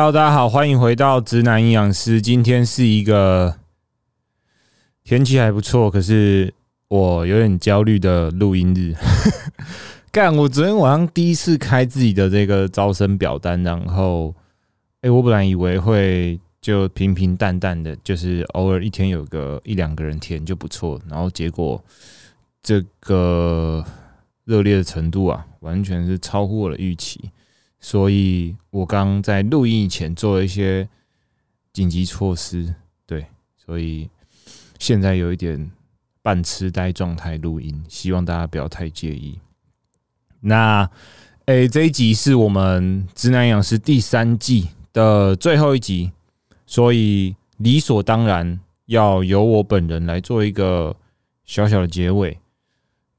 Hello，大家好，欢迎回到直男营养师。今天是一个天气还不错，可是我有点焦虑的录音日。干，我昨天晚上第一次开自己的这个招生表单，然后，哎，我本来以为会就平平淡淡的，就是偶尔一天有个一两个人填就不错，然后结果这个热烈的程度啊，完全是超乎我的预期。所以我刚在录音以前做了一些紧急措施，对，所以现在有一点半痴呆状态录音，希望大家不要太介意。那，诶，这一集是我们直男养师第三季的最后一集，所以理所当然要由我本人来做一个小小的结尾。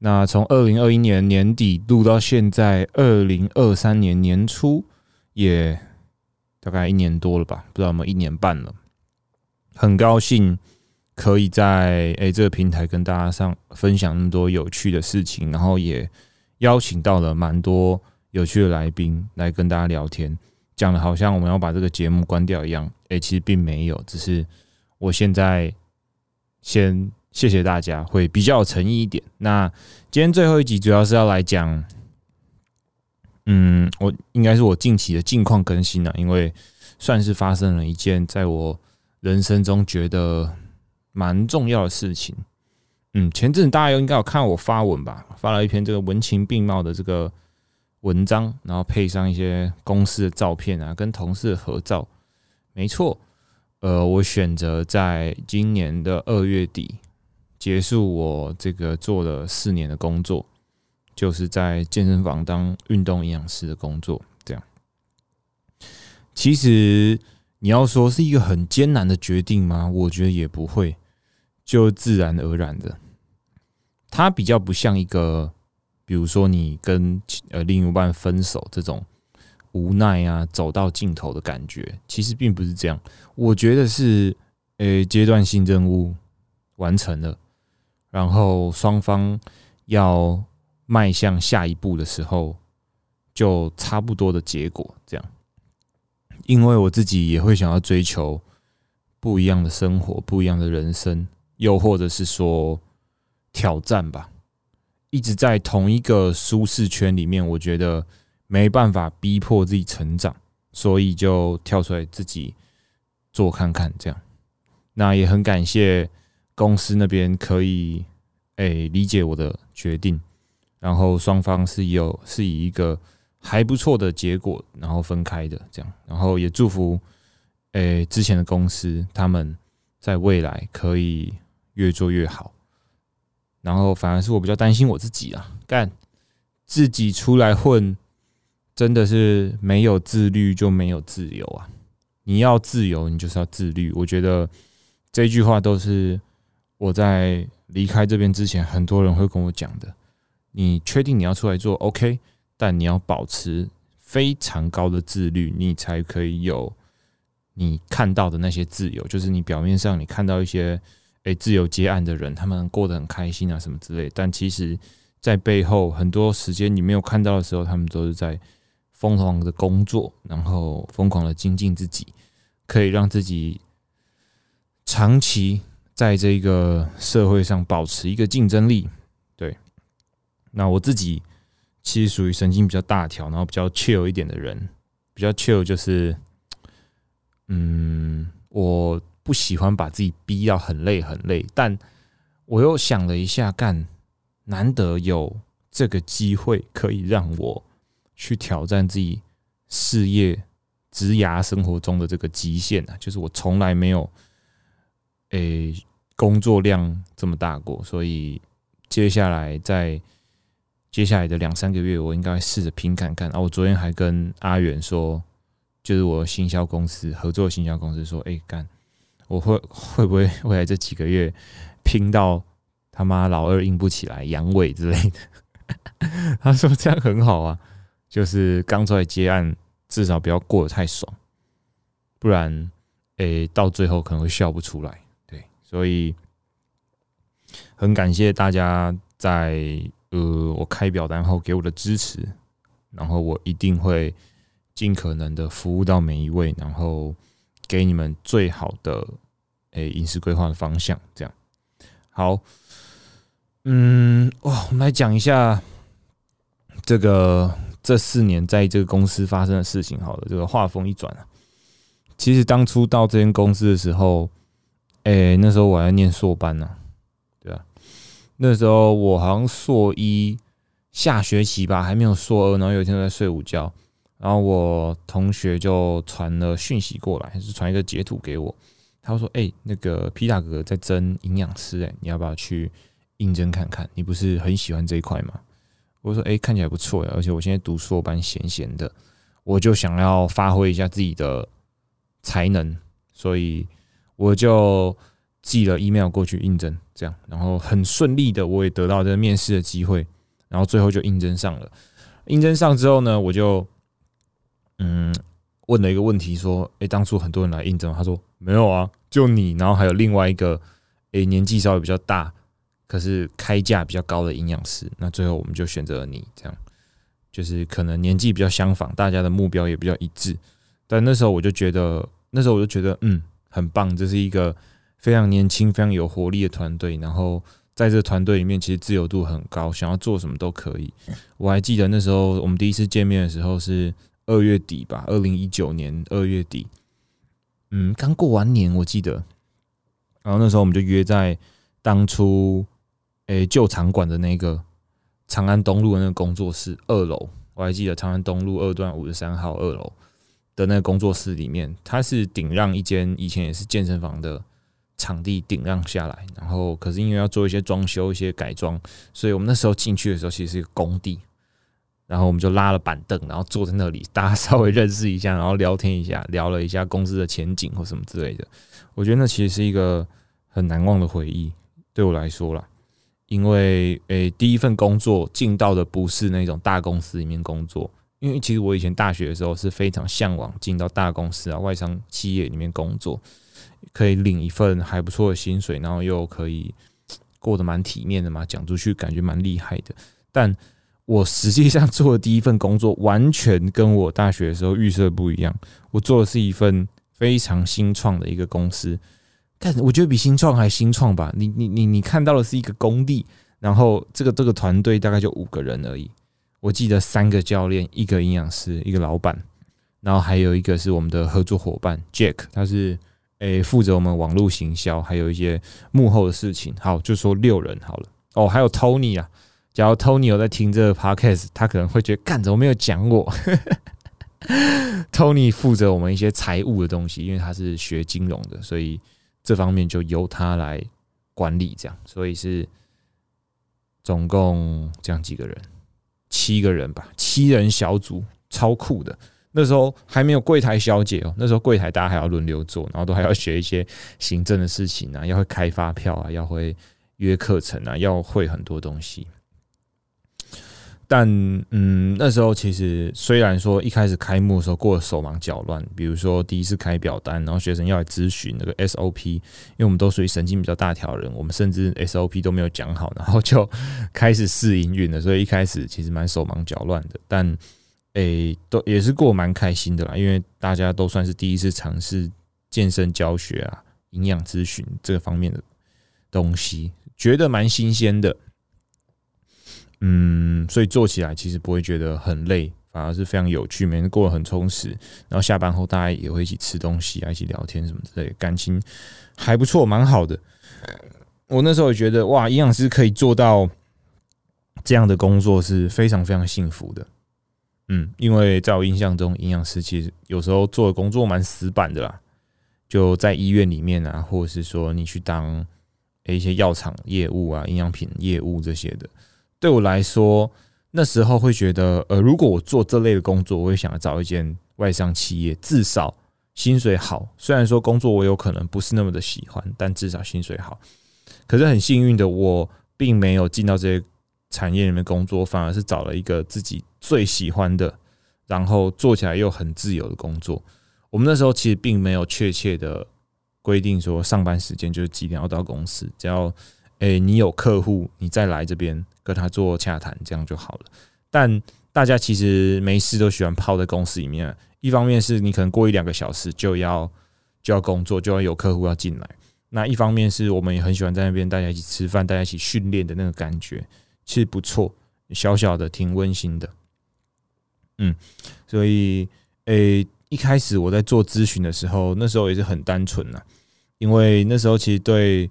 那从二零二一年年底录到现在二零二三年年初，也大概一年多了吧，不知道有没有一年半了。很高兴可以在诶这个平台跟大家上分享那么多有趣的事情，然后也邀请到了蛮多有趣的来宾来跟大家聊天，讲的好像我们要把这个节目关掉一样。诶，其实并没有，只是我现在先。谢谢大家，会比较有诚意一点。那今天最后一集主要是要来讲，嗯，我应该是我近期的近况更新了，因为算是发生了一件在我人生中觉得蛮重要的事情。嗯，前阵大家应该有看我发文吧，发了一篇这个文情并茂的这个文章，然后配上一些公司的照片啊，跟同事的合照。没错，呃，我选择在今年的二月底。结束我这个做了四年的工作，就是在健身房当运动营养师的工作。这样，其实你要说是一个很艰难的决定吗？我觉得也不会，就自然而然的。它比较不像一个，比如说你跟呃另一半分手这种无奈啊，走到尽头的感觉。其实并不是这样，我觉得是呃阶段性任务完成了。然后双方要迈向下一步的时候，就差不多的结果这样。因为我自己也会想要追求不一样的生活、不一样的人生，又或者是说挑战吧。一直在同一个舒适圈里面，我觉得没办法逼迫自己成长，所以就跳出来自己做看看这样。那也很感谢。公司那边可以诶理解我的决定，然后双方是有是以一个还不错的结果，然后分开的这样，然后也祝福诶之前的公司他们在未来可以越做越好，然后反而是我比较担心我自己啊，干自己出来混真的是没有自律就没有自由啊！你要自由，你就是要自律。我觉得这句话都是。我在离开这边之前，很多人会跟我讲的：“你确定你要出来做 OK？但你要保持非常高的自律，你才可以有你看到的那些自由。就是你表面上你看到一些诶自由接案的人，他们过得很开心啊什么之类，但其实，在背后很多时间你没有看到的时候，他们都是在疯狂的工作，然后疯狂的精进自己，可以让自己长期。”在这个社会上保持一个竞争力，对。那我自己其实属于神经比较大条，然后比较 chill 一点的人。比较 chill 就是，嗯，我不喜欢把自己逼到很累很累。但我又想了一下，干难得有这个机会可以让我去挑战自己事业、职涯生活中的这个极限啊，就是我从来没有，诶。工作量这么大过，所以接下来在接下来的两三个月，我应该试着拼看看。啊，我昨天还跟阿远说，就是我行销公司合作行销公司说，哎，干，我会会不会未来这几个月拼到他妈老二硬不起来，阳痿之类的？他说这样很好啊，就是刚出来接案，至少不要过得太爽，不然，诶，到最后可能会笑不出来。所以很感谢大家在呃我开表单后给我的支持，然后我一定会尽可能的服务到每一位，然后给你们最好的诶饮食规划的方向。这样好，嗯，哇，我们来讲一下这个这四年在这个公司发生的事情。好了，这个话锋一转啊，其实当初到这间公司的时候，诶，那时候我还念硕班呢，对啊，那时候我好像硕一下学期吧，还没有硕二，然后有一天在睡午觉。然后我同学就传了讯息过来，还是传一个截图给我。他说：“哎，那个皮大哥在征营养师，哎，你要不要去应征看看？你不是很喜欢这一块吗？”我说：“哎，看起来不错呀，而且我现在读硕班，闲闲的，我就想要发挥一下自己的才能，所以我就寄了 email 过去应征，这样，然后很顺利的，我也得到这个面试的机会，然后最后就应征上了。应征上之后呢，我就。”嗯，问了一个问题，说：“哎，当初很多人来应征，他说没有啊，就你，然后还有另外一个，哎，年纪稍微比较大，可是开价比较高的营养师。那最后我们就选择了你，这样就是可能年纪比较相仿，大家的目标也比较一致。但那时候我就觉得，那时候我就觉得，嗯，很棒，这是一个非常年轻、非常有活力的团队。然后在这团队里面，其实自由度很高，想要做什么都可以。我还记得那时候我们第一次见面的时候是。二月底吧，二零一九年二月底，嗯，刚过完年，我记得。然后那时候我们就约在当初诶旧场馆的那个长安东路的那个工作室二楼，我还记得长安东路二段五十三号二楼的那个工作室里面，它是顶让一间以前也是健身房的场地顶让下来，然后可是因为要做一些装修、一些改装，所以我们那时候进去的时候其实是一个工地。然后我们就拉了板凳，然后坐在那里，大家稍微认识一下，然后聊天一下，聊了一下公司的前景或什么之类的。我觉得那其实是一个很难忘的回忆，对我来说啦。因为诶，第一份工作进到的不是那种大公司里面工作，因为其实我以前大学的时候是非常向往进到大公司啊、外商企业里面工作，可以领一份还不错的薪水，然后又可以过得蛮体面的嘛，讲出去感觉蛮厉害的，但。我实际上做的第一份工作，完全跟我大学的时候预设不一样。我做的是一份非常新创的一个公司，但我觉得比新创还新创吧。你你你你看到的是一个工地，然后这个这个团队大概就五个人而已。我记得三个教练，一个营养师，一个老板，然后还有一个是我们的合作伙伴 Jack，他是诶负责我们网络行销，还有一些幕后的事情。好，就说六人好了。哦，还有 Tony 啊。假如 Tony 有在听这个 podcast，他可能会觉得干怎么没有讲我？Tony 负责我们一些财务的东西，因为他是学金融的，所以这方面就由他来管理。这样，所以是总共这样几个人，七个人吧，七人小组，超酷的。那时候还没有柜台小姐哦，那时候柜台大家还要轮流做，然后都还要学一些行政的事情啊，要会开发票啊，要会约课程啊，要会很多东西。但嗯，那时候其实虽然说一开始开幕的时候过得手忙脚乱，比如说第一次开表单，然后学生要来咨询那个 SOP，因为我们都属于神经比较大条人，我们甚至 SOP 都没有讲好，然后就 开始试营运了，所以一开始其实蛮手忙脚乱的。但诶，都也是过蛮开心的啦，因为大家都算是第一次尝试健身教学啊、营养咨询这个方面的东西，觉得蛮新鲜的。嗯，所以做起来其实不会觉得很累，反而是非常有趣，每天过得很充实。然后下班后大家也会一起吃东西啊，一起聊天什么之类，感情还不错，蛮好的。我那时候也觉得，哇，营养师可以做到这样的工作是非常非常幸福的。嗯，因为在我印象中，营养师其实有时候做的工作蛮死板的啦，就在医院里面啊，或者是说你去当一些药厂业务啊、营养品业务这些的。对我来说，那时候会觉得，呃，如果我做这类的工作，我会想要找一间外商企业，至少薪水好。虽然说工作我有可能不是那么的喜欢，但至少薪水好。可是很幸运的，我并没有进到这些产业里面工作，反而是找了一个自己最喜欢的，然后做起来又很自由的工作。我们那时候其实并没有确切的规定说上班时间就是几点要到公司，只要。诶，你有客户，你再来这边跟他做洽谈，这样就好了。但大家其实没事都喜欢泡在公司里面。一方面是你可能过一两个小时就要就要工作，就要有客户要进来；那一方面是我们也很喜欢在那边大家一起吃饭、大家一起训练的那个感觉，其实不错，小小的挺温馨的。嗯，所以诶，一开始我在做咨询的时候，那时候也是很单纯呐，因为那时候其实对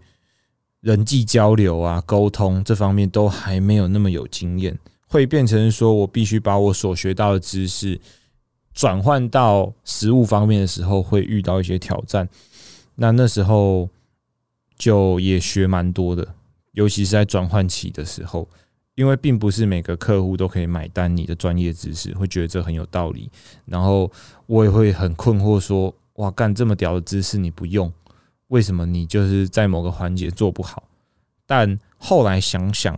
人际交流啊、沟通这方面都还没有那么有经验，会变成说我必须把我所学到的知识。转换到实物方面的时候，会遇到一些挑战。那那时候就也学蛮多的，尤其是在转换期的时候，因为并不是每个客户都可以买单你的专业知识，会觉得这很有道理。然后我也会很困惑，说：“哇，干这么屌的知识你不用，为什么你就是在某个环节做不好？”但后来想想。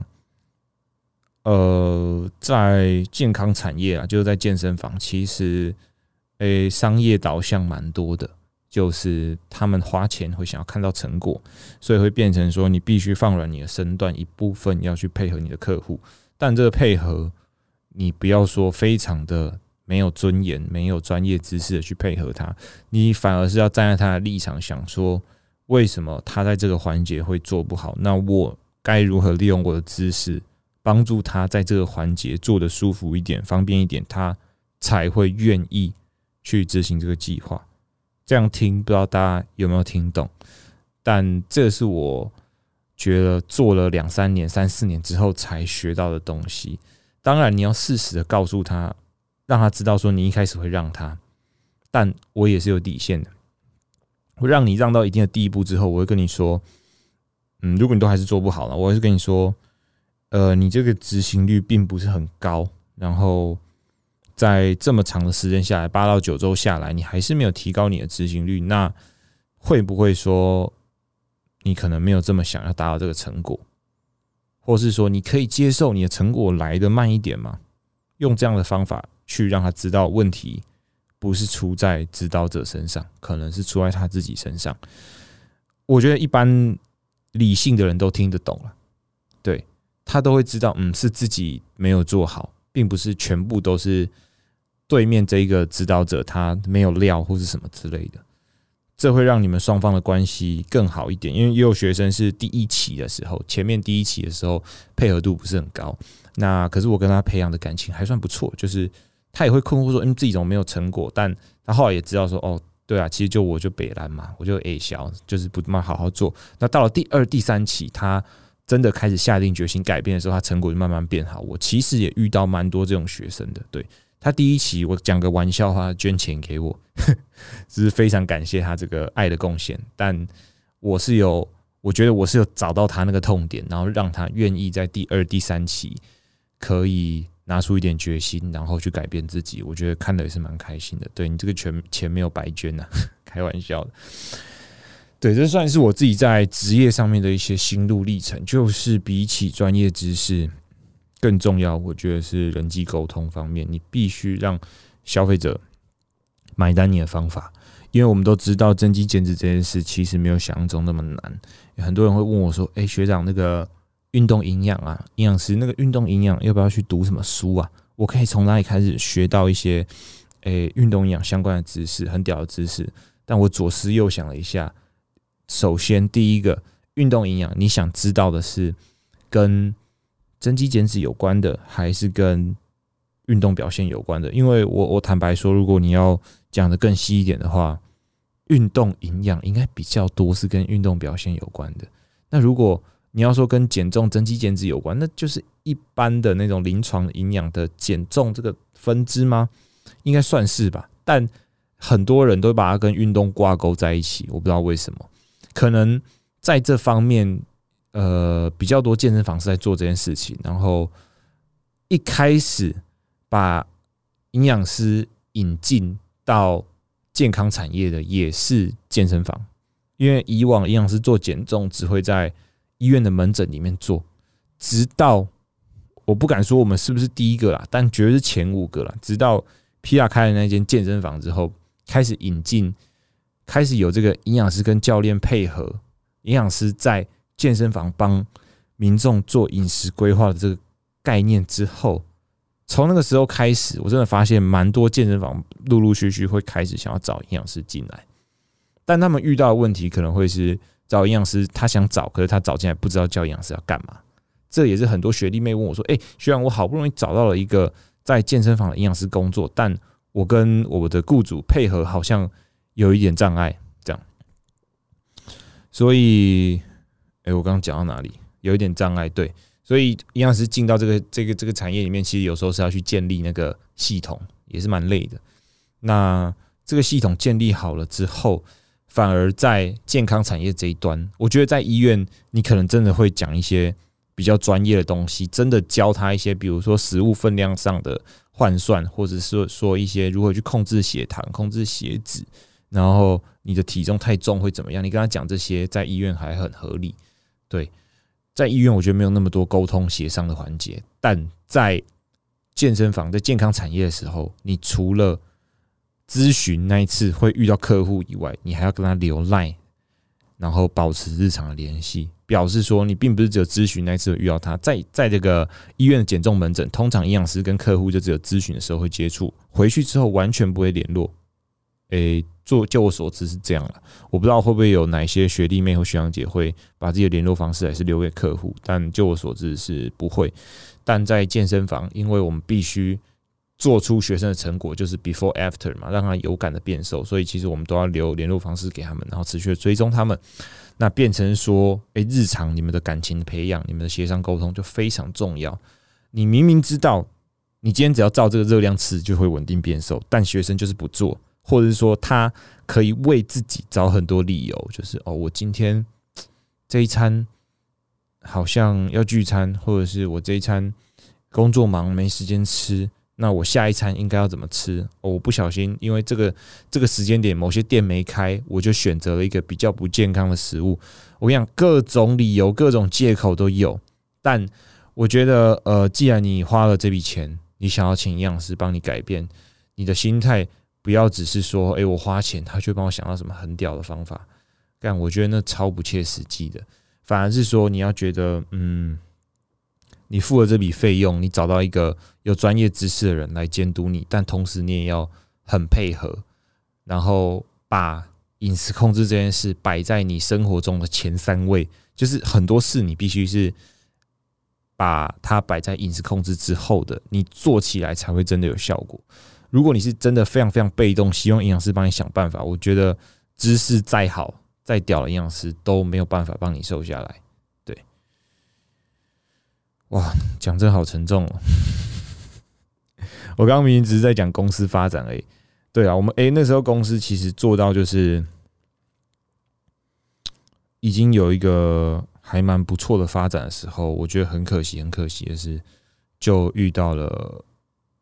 呃，在健康产业啊，就是在健身房，其实诶，商业导向蛮多的，就是他们花钱会想要看到成果，所以会变成说，你必须放软你的身段一部分，要去配合你的客户。但这个配合，你不要说非常的没有尊严、没有专业知识的去配合他，你反而是要站在他的立场想说，为什么他在这个环节会做不好？那我该如何利用我的知识？帮助他在这个环节做的舒服一点、方便一点，他才会愿意去执行这个计划。这样听不知道大家有没有听懂？但这是我觉得做了两三年、三四年之后才学到的东西。当然，你要适时的告诉他，让他知道说你一开始会让他，但我也是有底线的。我让你让到一定的地步之后，我会跟你说：“嗯，如果你都还是做不好了，我会跟你说。”呃，你这个执行率并不是很高，然后在这么长的时间下来，八到九周下来，你还是没有提高你的执行率，那会不会说你可能没有这么想要达到这个成果，或是说你可以接受你的成果来的慢一点吗？用这样的方法去让他知道问题不是出在指导者身上，可能是出在他自己身上。我觉得一般理性的人都听得懂了，对。他都会知道，嗯，是自己没有做好，并不是全部都是对面这一个指导者他没有料或是什么之类的，这会让你们双方的关系更好一点。因为也有学生是第一期的时候，前面第一期的时候配合度不是很高，那可是我跟他培养的感情还算不错，就是他也会困惑说，嗯，自己怎么没有成果？但他后来也知道说，哦，对啊，其实就我就北蓝嘛，我就 A 小，就是不那么好好做。那到了第二、第三期，他。真的开始下定决心改变的时候，他成果就慢慢变好。我其实也遇到蛮多这种学生的。对他第一期，我讲个玩笑话，捐钱给我，只是非常感谢他这个爱的贡献。但我是有，我觉得我是有找到他那个痛点，然后让他愿意在第二、第三期可以拿出一点决心，然后去改变自己。我觉得看的也是蛮开心的。对你这个钱钱没有白捐呐，开玩笑的。对，这算是我自己在职业上面的一些心路历程，就是比起专业知识更重要，我觉得是人际沟通方面，你必须让消费者买单你的方法，因为我们都知道增肌减脂这件事其实没有想象中那么难。很多人会问我说：“哎，学长，那个运动营养啊，营养师那个运动营养要不要去读什么书啊？我可以从哪里开始学到一些诶运动营养相关的知识，很屌的知识？”但我左思右想了一下。首先，第一个运动营养，你想知道的是跟增肌减脂有关的，还是跟运动表现有关的？因为我我坦白说，如果你要讲的更细一点的话，运动营养应该比较多是跟运动表现有关的。那如果你要说跟减重、增肌减脂有关，那就是一般的那种临床营养的减重这个分支吗？应该算是吧。但很多人都把它跟运动挂钩在一起，我不知道为什么。可能在这方面，呃，比较多健身房是在做这件事情。然后一开始把营养师引进到健康产业的也是健身房，因为以往营养师做减重只会在医院的门诊里面做，直到我不敢说我们是不是第一个啦，但绝对是前五个啦。直到皮亚开的那间健身房之后，开始引进。开始有这个营养师跟教练配合，营养师在健身房帮民众做饮食规划的这个概念之后，从那个时候开始，我真的发现蛮多健身房陆陆续续会开始想要找营养师进来，但他们遇到的问题可能会是找营养师，他想找，可是他找进来不知道叫营养师要干嘛。这也是很多学弟妹问我说：“哎，学长，我好不容易找到了一个在健身房的营养师工作，但我跟我的雇主配合好像有一点障碍。”这样，所以，哎，我刚刚讲到哪里？有一点障碍，对。所以营养师进到这个这个这个产业里面，其实有时候是要去建立那个系统，也是蛮累的。那这个系统建立好了之后，反而在健康产业这一端，我觉得在医院，你可能真的会讲一些比较专业的东西，真的教他一些，比如说食物分量上的换算，或者是说一些如何去控制血糖、控制血脂，然后你的体重太重会怎么样？你跟他讲这些，在医院还很合理，对。在医院，我觉得没有那么多沟通协商的环节，但在健身房、在健康产业的时候，你除了咨询那一次会遇到客户以外，你还要跟他留赖，然后保持日常的联系，表示说你并不是只有咨询那一次会遇到他。在在这个医院的减重门诊，通常营养师跟客户就只有咨询的时候会接触，回去之后完全不会联络。诶。做就我所知是这样了，我不知道会不会有哪些学弟妹或学长姐会把自己的联络方式还是留给客户，但就我所知是不会。但在健身房，因为我们必须做出学生的成果，就是 before after 嘛，让他有感的变瘦，所以其实我们都要留联络方式给他们，然后持续的追踪他们。那变成说，诶，日常你们的感情的培养，你们的协商沟通就非常重要。你明明知道，你今天只要照这个热量吃就会稳定变瘦，但学生就是不做。或者是说，他可以为自己找很多理由，就是哦，我今天这一餐好像要聚餐，或者是我这一餐工作忙没时间吃，那我下一餐应该要怎么吃？我不小心因为这个这个时间点某些店没开，我就选择了一个比较不健康的食物。我跟你讲，各种理由、各种借口都有。但我觉得，呃，既然你花了这笔钱，你想要请营养师帮你改变你的心态。不要只是说，哎，我花钱，他却帮我想到什么很屌的方法，但我觉得那超不切实际的。反而是说，你要觉得，嗯，你付了这笔费用，你找到一个有专业知识的人来监督你，但同时你也要很配合，然后把饮食控制这件事摆在你生活中的前三位，就是很多事你必须是把它摆在饮食控制之后的，你做起来才会真的有效果。如果你是真的非常非常被动，希望营养师帮你想办法，我觉得知识再好再屌的营养师都没有办法帮你瘦下来。哇，讲真好沉重哦。我刚刚明明只是在讲公司发展而已。对啊，我们诶那时候公司其实做到就是已经有一个还蛮不错的发展的时候，我觉得很可惜，很可惜的是就遇到了。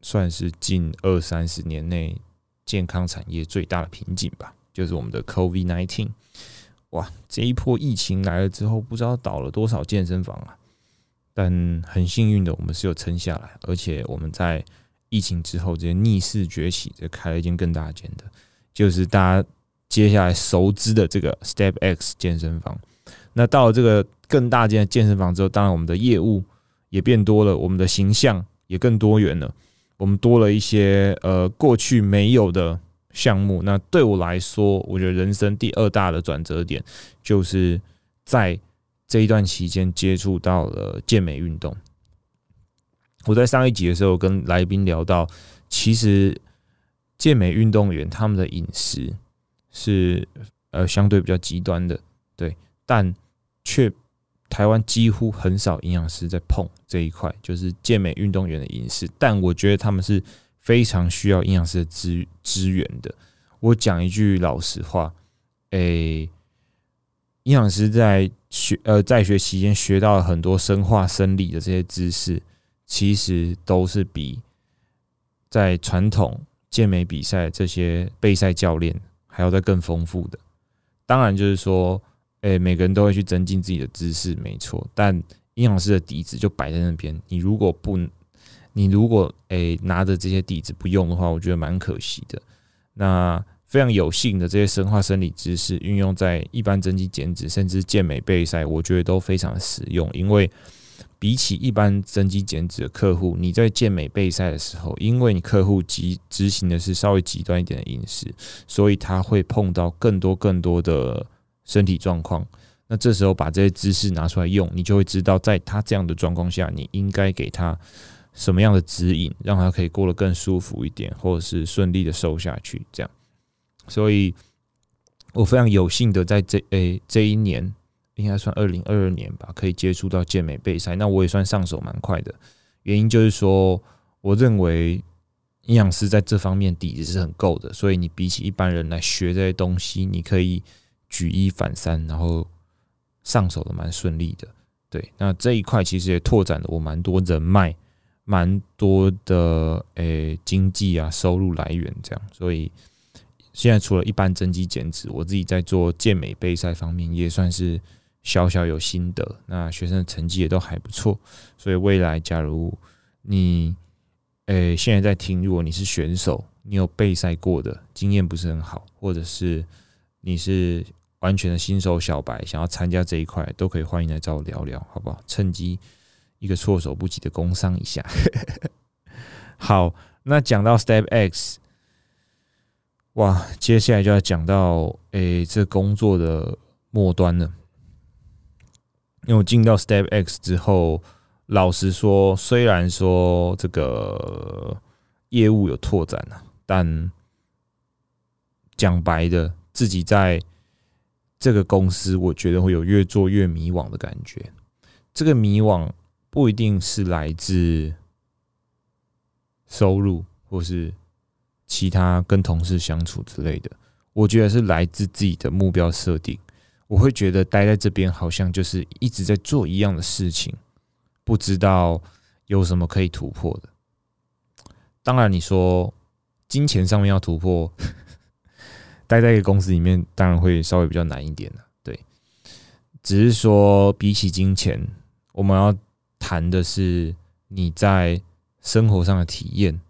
算是近二三十年内健康产业最大的瓶颈吧，就是我们的 COVID nineteen。哇，这一波疫情来了之后，不知道倒了多少健身房啊！但很幸运的，我们是有撑下来，而且我们在疫情之后直接逆势崛起，这开了一间更大间的，就是大家接下来熟知的这个 Step X 健身房。那到了这个更大间的健身房之后，当然我们的业务也变多了，我们的形象也更多元了。我们多了一些呃过去没有的项目。那对我来说，我觉得人生第二大的转折点，就是在这一段期间接触到了健美运动。我在上一集的时候跟来宾聊到，其实健美运动员他们的饮食是呃相对比较极端的，对，但却。台湾几乎很少营养师在碰这一块，就是健美运动员的饮食。但我觉得他们是非常需要营养师的资资源的。我讲一句老实话，诶，营养师在学呃在学期间学到了很多生化生理的这些知识，其实都是比在传统健美比赛这些备赛教练还要再更丰富的。当然，就是说。诶，每个人都会去增进自己的知识，没错。但营养师的底子就摆在那边，你如果不，你如果诶拿着这些底子不用的话，我觉得蛮可惜的。那非常有幸的这些生化生理知识运用在一般增肌减脂，甚至健美备赛，我觉得都非常实用。因为比起一般增肌减脂的客户，你在健美备赛的时候，因为你客户极执行的是稍微极端一点的饮食，所以他会碰到更多更多的身体状况。那这时候把这些知识拿出来用，你就会知道，在他这样的状况下，你应该给他什么样的指引，让他可以过得更舒服一点，或者是顺利的瘦下去。这样，所以我非常有幸的在这诶这一年，应该算二零二二年吧，可以接触到健美备赛。那我也算上手蛮快的，原因就是说，我认为营养师在这方面底子是很够的，所以你比起一般人来学这些东西，你可以举一反三，然后。上手的蛮顺利的，对，那这一块其实也拓展了我蛮多人脉，蛮多的诶经济啊收入来源这样，所以现在除了一般增肌减脂，我自己在做健美备赛方面也算是小小有心得，那学生的成绩也都还不错，所以未来假如你诶现在在听，如果你是选手，你有备赛过的经验不是很好，或者是你是。完全的新手小白想要参加这一块，都可以欢迎来找我聊聊，好不好？趁机一个措手不及的工商一下。好，那讲到 Step X，哇，接下来就要讲到诶，这工作的末端了。因为我进到 Step X 之后，老实说，虽然说这个业务有拓展了，但讲白的，自己在这个公司，我觉得会有越做越迷惘的感觉。这个迷惘不一定是来自收入，或是其他跟同事相处之类的。我觉得是来自自己的目标设定。我会觉得待在这边好像就是一直在做一样的事情，不知道有什么可以突破的。当然，你说金钱上面要突破。待在一个公司里面，当然会稍微比较难一点了。对，只是说比起金钱，我们要谈的是你在生活上的体验，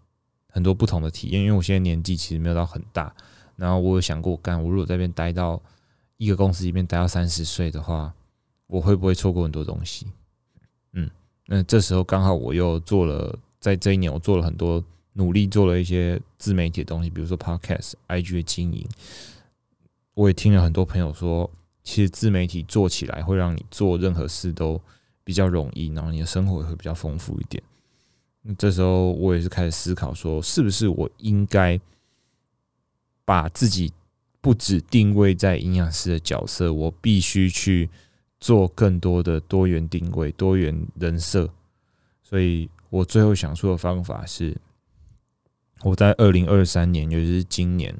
很多不同的体验。因为我现在年纪其实没有到很大，然后我有想过，干我如果在这边待到一个公司里面待到三十岁的话，我会不会错过很多东西？嗯，那这时候刚好我又做了，在这一年我做了很多。努力做了一些自媒体的东西，比如说 Podcast、IG 的经营。我也听了很多朋友说，其实自媒体做起来会让你做任何事都比较容易，然后你的生活也会比较丰富一点。这时候我也是开始思考，说是不是我应该把自己不止定位在营养师的角色，我必须去做更多的多元定位、多元人设。所以我最后想出的方法是。我在二零二三年，尤其是今年，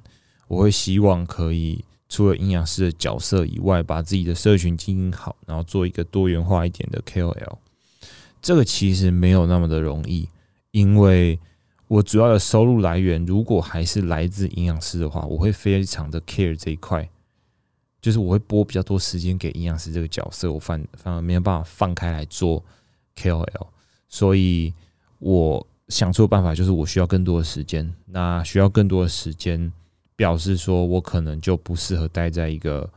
我会希望可以除了营养师的角色以外，把自己的社群经营好，然后做一个多元化一点的 KOL。这个其实没有那么的容易，因为我主要的收入来源如果还是来自营养师的话，我会非常的 care 这一块，就是我会拨比较多时间给营养师这个角色，我反反而没有办法放开来做 KOL，所以我。想出的办法就是我需要更多的时间，那需要更多的时间，表示说我可能就不适合待在一个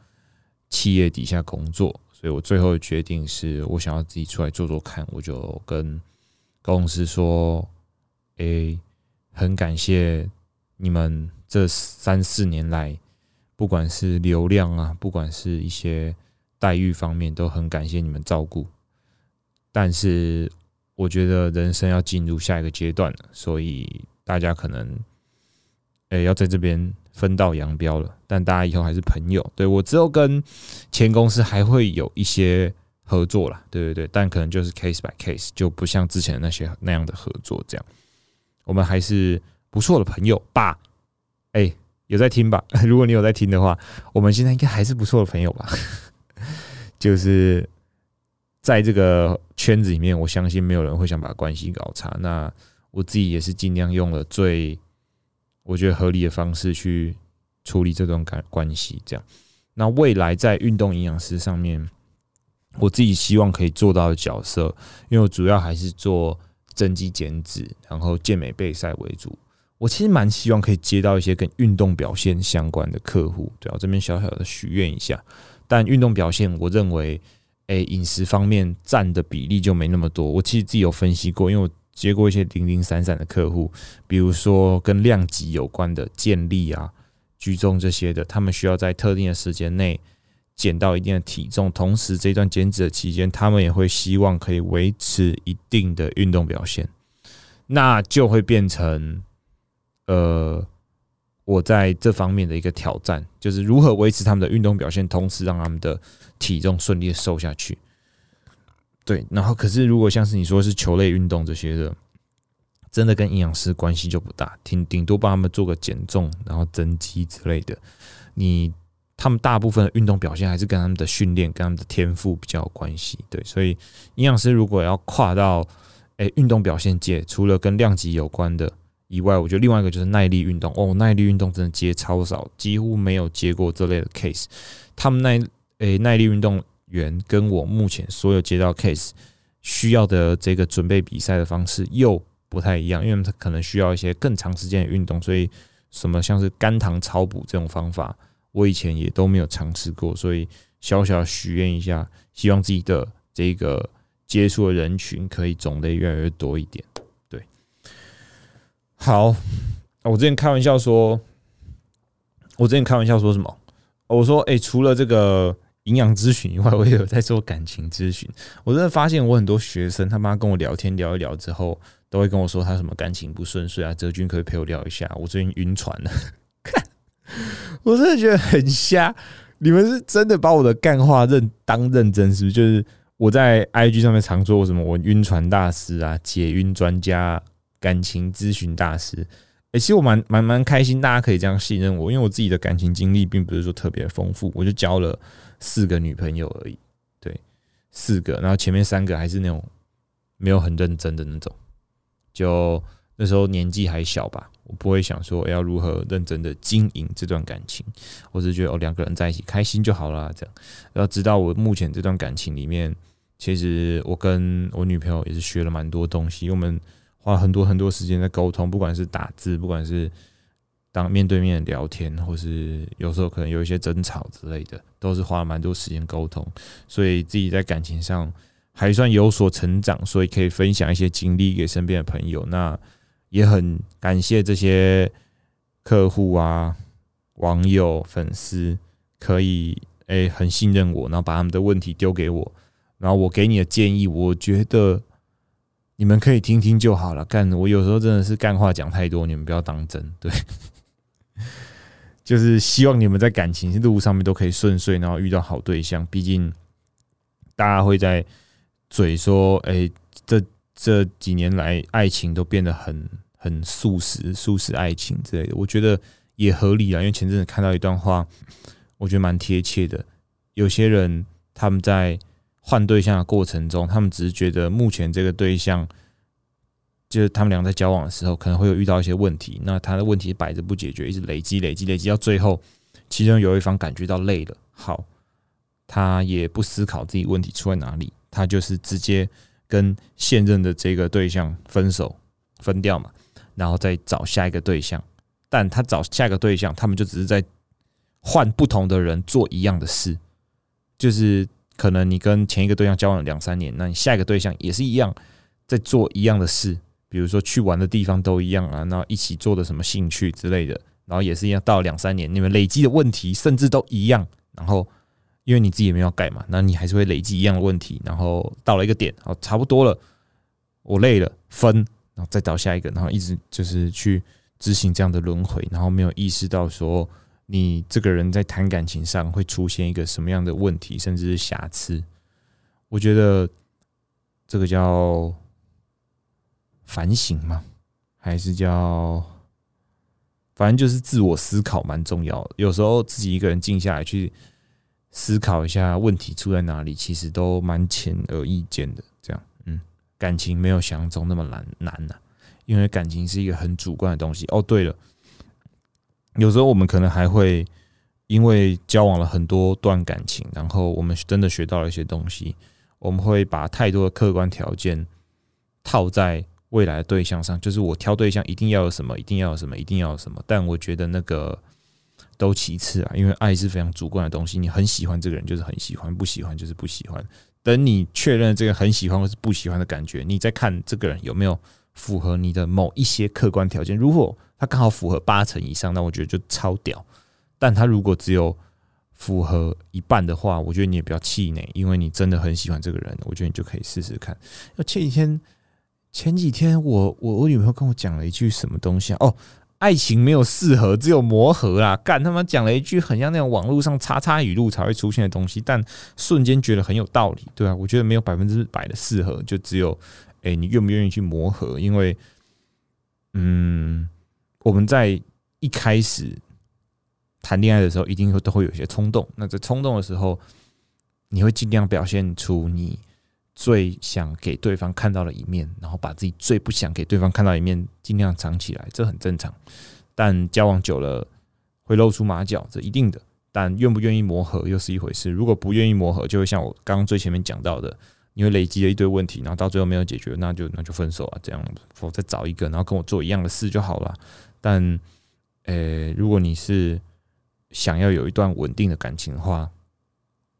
企业底下工作，所以我最后的决定是我想要自己出来做做看，我就跟公司说：“诶，很感谢你们这三四年来，不管是流量啊，不管是一些待遇方面，都很感谢你们照顾，但是。”我觉得人生要进入下一个阶段了，所以大家可能，诶要在这边分道扬镳了。但大家以后还是朋友，对我之后跟前公司还会有一些合作啦，对对对，但可能就是 case by case，就不像之前那些那样的合作这样。我们还是不错的朋友吧？哎，有在听吧？如果你有在听的话，我们现在应该还是不错的朋友吧？就是。在这个圈子里面，我相信没有人会想把关系搞差。那我自己也是尽量用了最我觉得合理的方式去处理这段感关系。这样，那未来在运动营养师上面，我自己希望可以做到的角色，因为我主要还是做增肌减脂，然后健美备赛为主。我其实蛮希望可以接到一些跟运动表现相关的客户。对啊，这边小小的许愿一下。但运动表现，我认为。诶饮食方面占的比例就没那么多。我其实自己有分析过，因为我接过一些零零散散的客户，比如说跟量级有关的建立啊、举重这些的，他们需要在特定的时间内减到一定的体重，同时这段减脂的期间，他们也会希望可以维持一定的运动表现，那就会变成呃。我在这方面的一个挑战，就是如何维持他们的运动表现，同时让他们的体重顺利的瘦下去。对，然后可是如果像是你说是球类运动这些的，真的跟营养师关系就不大，顶顶多帮他们做个减重，然后增肌之类的。你他们大部分的运动表现还是跟他们的训练、跟他们的天赋比较有关系。对，所以营养师如果要跨到诶运动表现界，除了跟量级有关的。以外，我觉得另外一个就是耐力运动哦，耐力运动真的接超少，几乎没有接过这类的 case。他们耐诶耐力运动员跟我目前所有接到 case 需要的这个准备比赛的方式又不太一样，因为他可能需要一些更长时间的运动，所以什么像是肝糖超补这种方法，我以前也都没有尝试过，所以小小许愿一下，希望自己的这个接触的人群可以种类越来越多一点。对好，我之前开玩笑说，我之前开玩笑说什么？我说，哎，除了这个营养咨询以外，我也有在做感情咨询。我真的发现，我很多学生他妈跟我聊天聊一聊之后，都会跟我说他什么感情不顺遂啊。哲君可以陪我聊一下，我最近晕船了。我真的觉得很瞎。你们是真的把我的干话认当认真，是不是？就是我在 IG 上面常说我什么我晕船大师啊，解晕专家。感情咨询大师，哎，其实我蛮蛮蛮开心，大家可以这样信任我，因为我自己的感情经历并不是说特别丰富，我就交了四个女朋友而已，对，四个，然后前面三个还是那种没有很认真的那种，就那时候年纪还小吧，我不会想说要如何认真的经营这段感情，我只是觉得哦两个人在一起开心就好了，这样，要知道我目前这段感情里面，其实我跟我女朋友也是学了蛮多东西，因为我们。花很多很多时间在沟通，不管是打字，不管是当面对面聊天，或是有时候可能有一些争吵之类的，都是花了蛮多时间沟通。所以自己在感情上还算有所成长，所以可以分享一些经历给身边的朋友。那也很感谢这些客户啊、网友、粉丝，可以诶很信任我，然后把他们的问题丢给我，然后我给你的建议，我觉得。你们可以听听就好了。干，我有时候真的是干话讲太多，你们不要当真。对，就是希望你们在感情路上面都可以顺遂，然后遇到好对象。毕竟大家会在嘴说：“哎，这这几年来爱情都变得很很素食，素食爱情之类的。”我觉得也合理啊，因为前阵子看到一段话，我觉得蛮贴切的。有些人他们在。换对象的过程中，他们只是觉得目前这个对象，就是他们俩在交往的时候，可能会有遇到一些问题。那他的问题摆着不解决，一直累积、累积、累积，到最后，其中有一方感觉到累了，好，他也不思考自己问题出在哪里，他就是直接跟现任的这个对象分手、分掉嘛，然后再找下一个对象。但他找下一个对象，他们就只是在换不同的人做一样的事，就是。可能你跟前一个对象交往两三年，那你下一个对象也是一样在做一样的事，比如说去玩的地方都一样啊，然后一起做的什么兴趣之类的，然后也是一样，到两三年你们累积的问题甚至都一样，然后因为你自己也没有改嘛，那你还是会累积一样的问题，然后到了一个点，哦，差不多了，我累了，分，然后再找下一个，然后一直就是去执行这样的轮回，然后没有意识到说。你这个人在谈感情上会出现一个什么样的问题，甚至是瑕疵？我觉得这个叫反省吗？还是叫反正就是自我思考蛮重要的。有时候自己一个人静下来去思考一下问题出在哪里，其实都蛮浅而易见的。这样，嗯，感情没有想象中那么难难呐，因为感情是一个很主观的东西。哦，对了。有时候我们可能还会因为交往了很多段感情，然后我们真的学到了一些东西，我们会把太多的客观条件套在未来的对象上，就是我挑对象一定要有什么，一定要有什么，一定要有什么。但我觉得那个都其次啊，因为爱是非常主观的东西，你很喜欢这个人就是很喜欢，不喜欢就是不喜欢。等你确认这个很喜欢或是不喜欢的感觉，你再看这个人有没有符合你的某一些客观条件。如果他刚好符合八成以上，那我觉得就超屌。但他如果只有符合一半的话，我觉得你也不要气馁，因为你真的很喜欢这个人，我觉得你就可以试试看。前几天，前几天我我我女朋友跟我讲了一句什么东西啊？哦，爱情没有适合，只有磨合啦！干他妈讲了一句很像那种网络上叉叉语录才会出现的东西，但瞬间觉得很有道理，对啊，我觉得没有百分之百的适合，就只有哎，你愿不愿意去磨合？因为，嗯，我们在一开始。谈恋爱的时候，一定会都会有些冲动。那在冲动的时候，你会尽量表现出你最想给对方看到的一面，然后把自己最不想给对方看到一面尽量藏起来，这很正常。但交往久了会露出马脚，这一定的。但愿不愿意磨合又是一回事。如果不愿意磨合，就会像我刚刚最前面讲到的，你会累积了一堆问题，然后到最后没有解决，那就那就分手啊，这样，否则找一个，然后跟我做一样的事就好了。但，呃，如果你是想要有一段稳定的感情的话，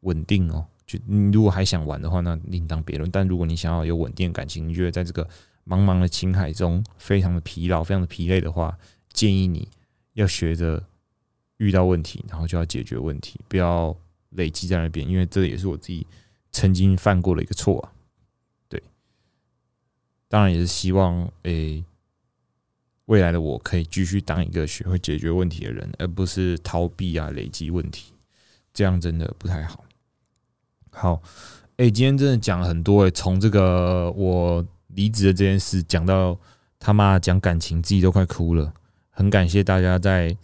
稳定哦。你如果还想玩的话，那另当别论。但如果你想要有稳定的感情，你觉得在这个茫茫的情海中非常的疲劳、非常的疲累的话，建议你要学着遇到问题，然后就要解决问题，不要累积在那边。因为这也是我自己曾经犯过的一个错啊。对，当然也是希望诶。未来的我可以继续当一个学会解决问题的人，而不是逃避啊、累积问题，这样真的不太好。好，哎，今天真的讲了很多，哎，从这个我离职的这件事讲到他妈讲感情，自己都快哭了。很感谢大家在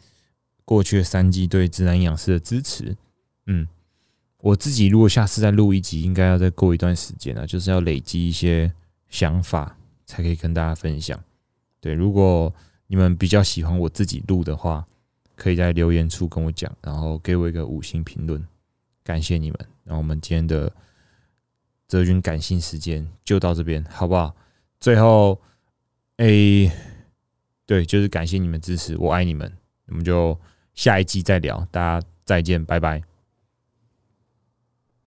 过去的三季对自然养师的支持。嗯，我自己如果下次再录一集，应该要再过一段时间了，就是要累积一些想法，才可以跟大家分享。对，如果你们比较喜欢我自己录的话，可以在留言处跟我讲，然后给我一个五星评论，感谢你们。那我们今天的泽军感性时间就到这边，好不好？最后，哎，对，就是感谢你们支持，我爱你们。我们就下一季再聊，大家再见，拜拜。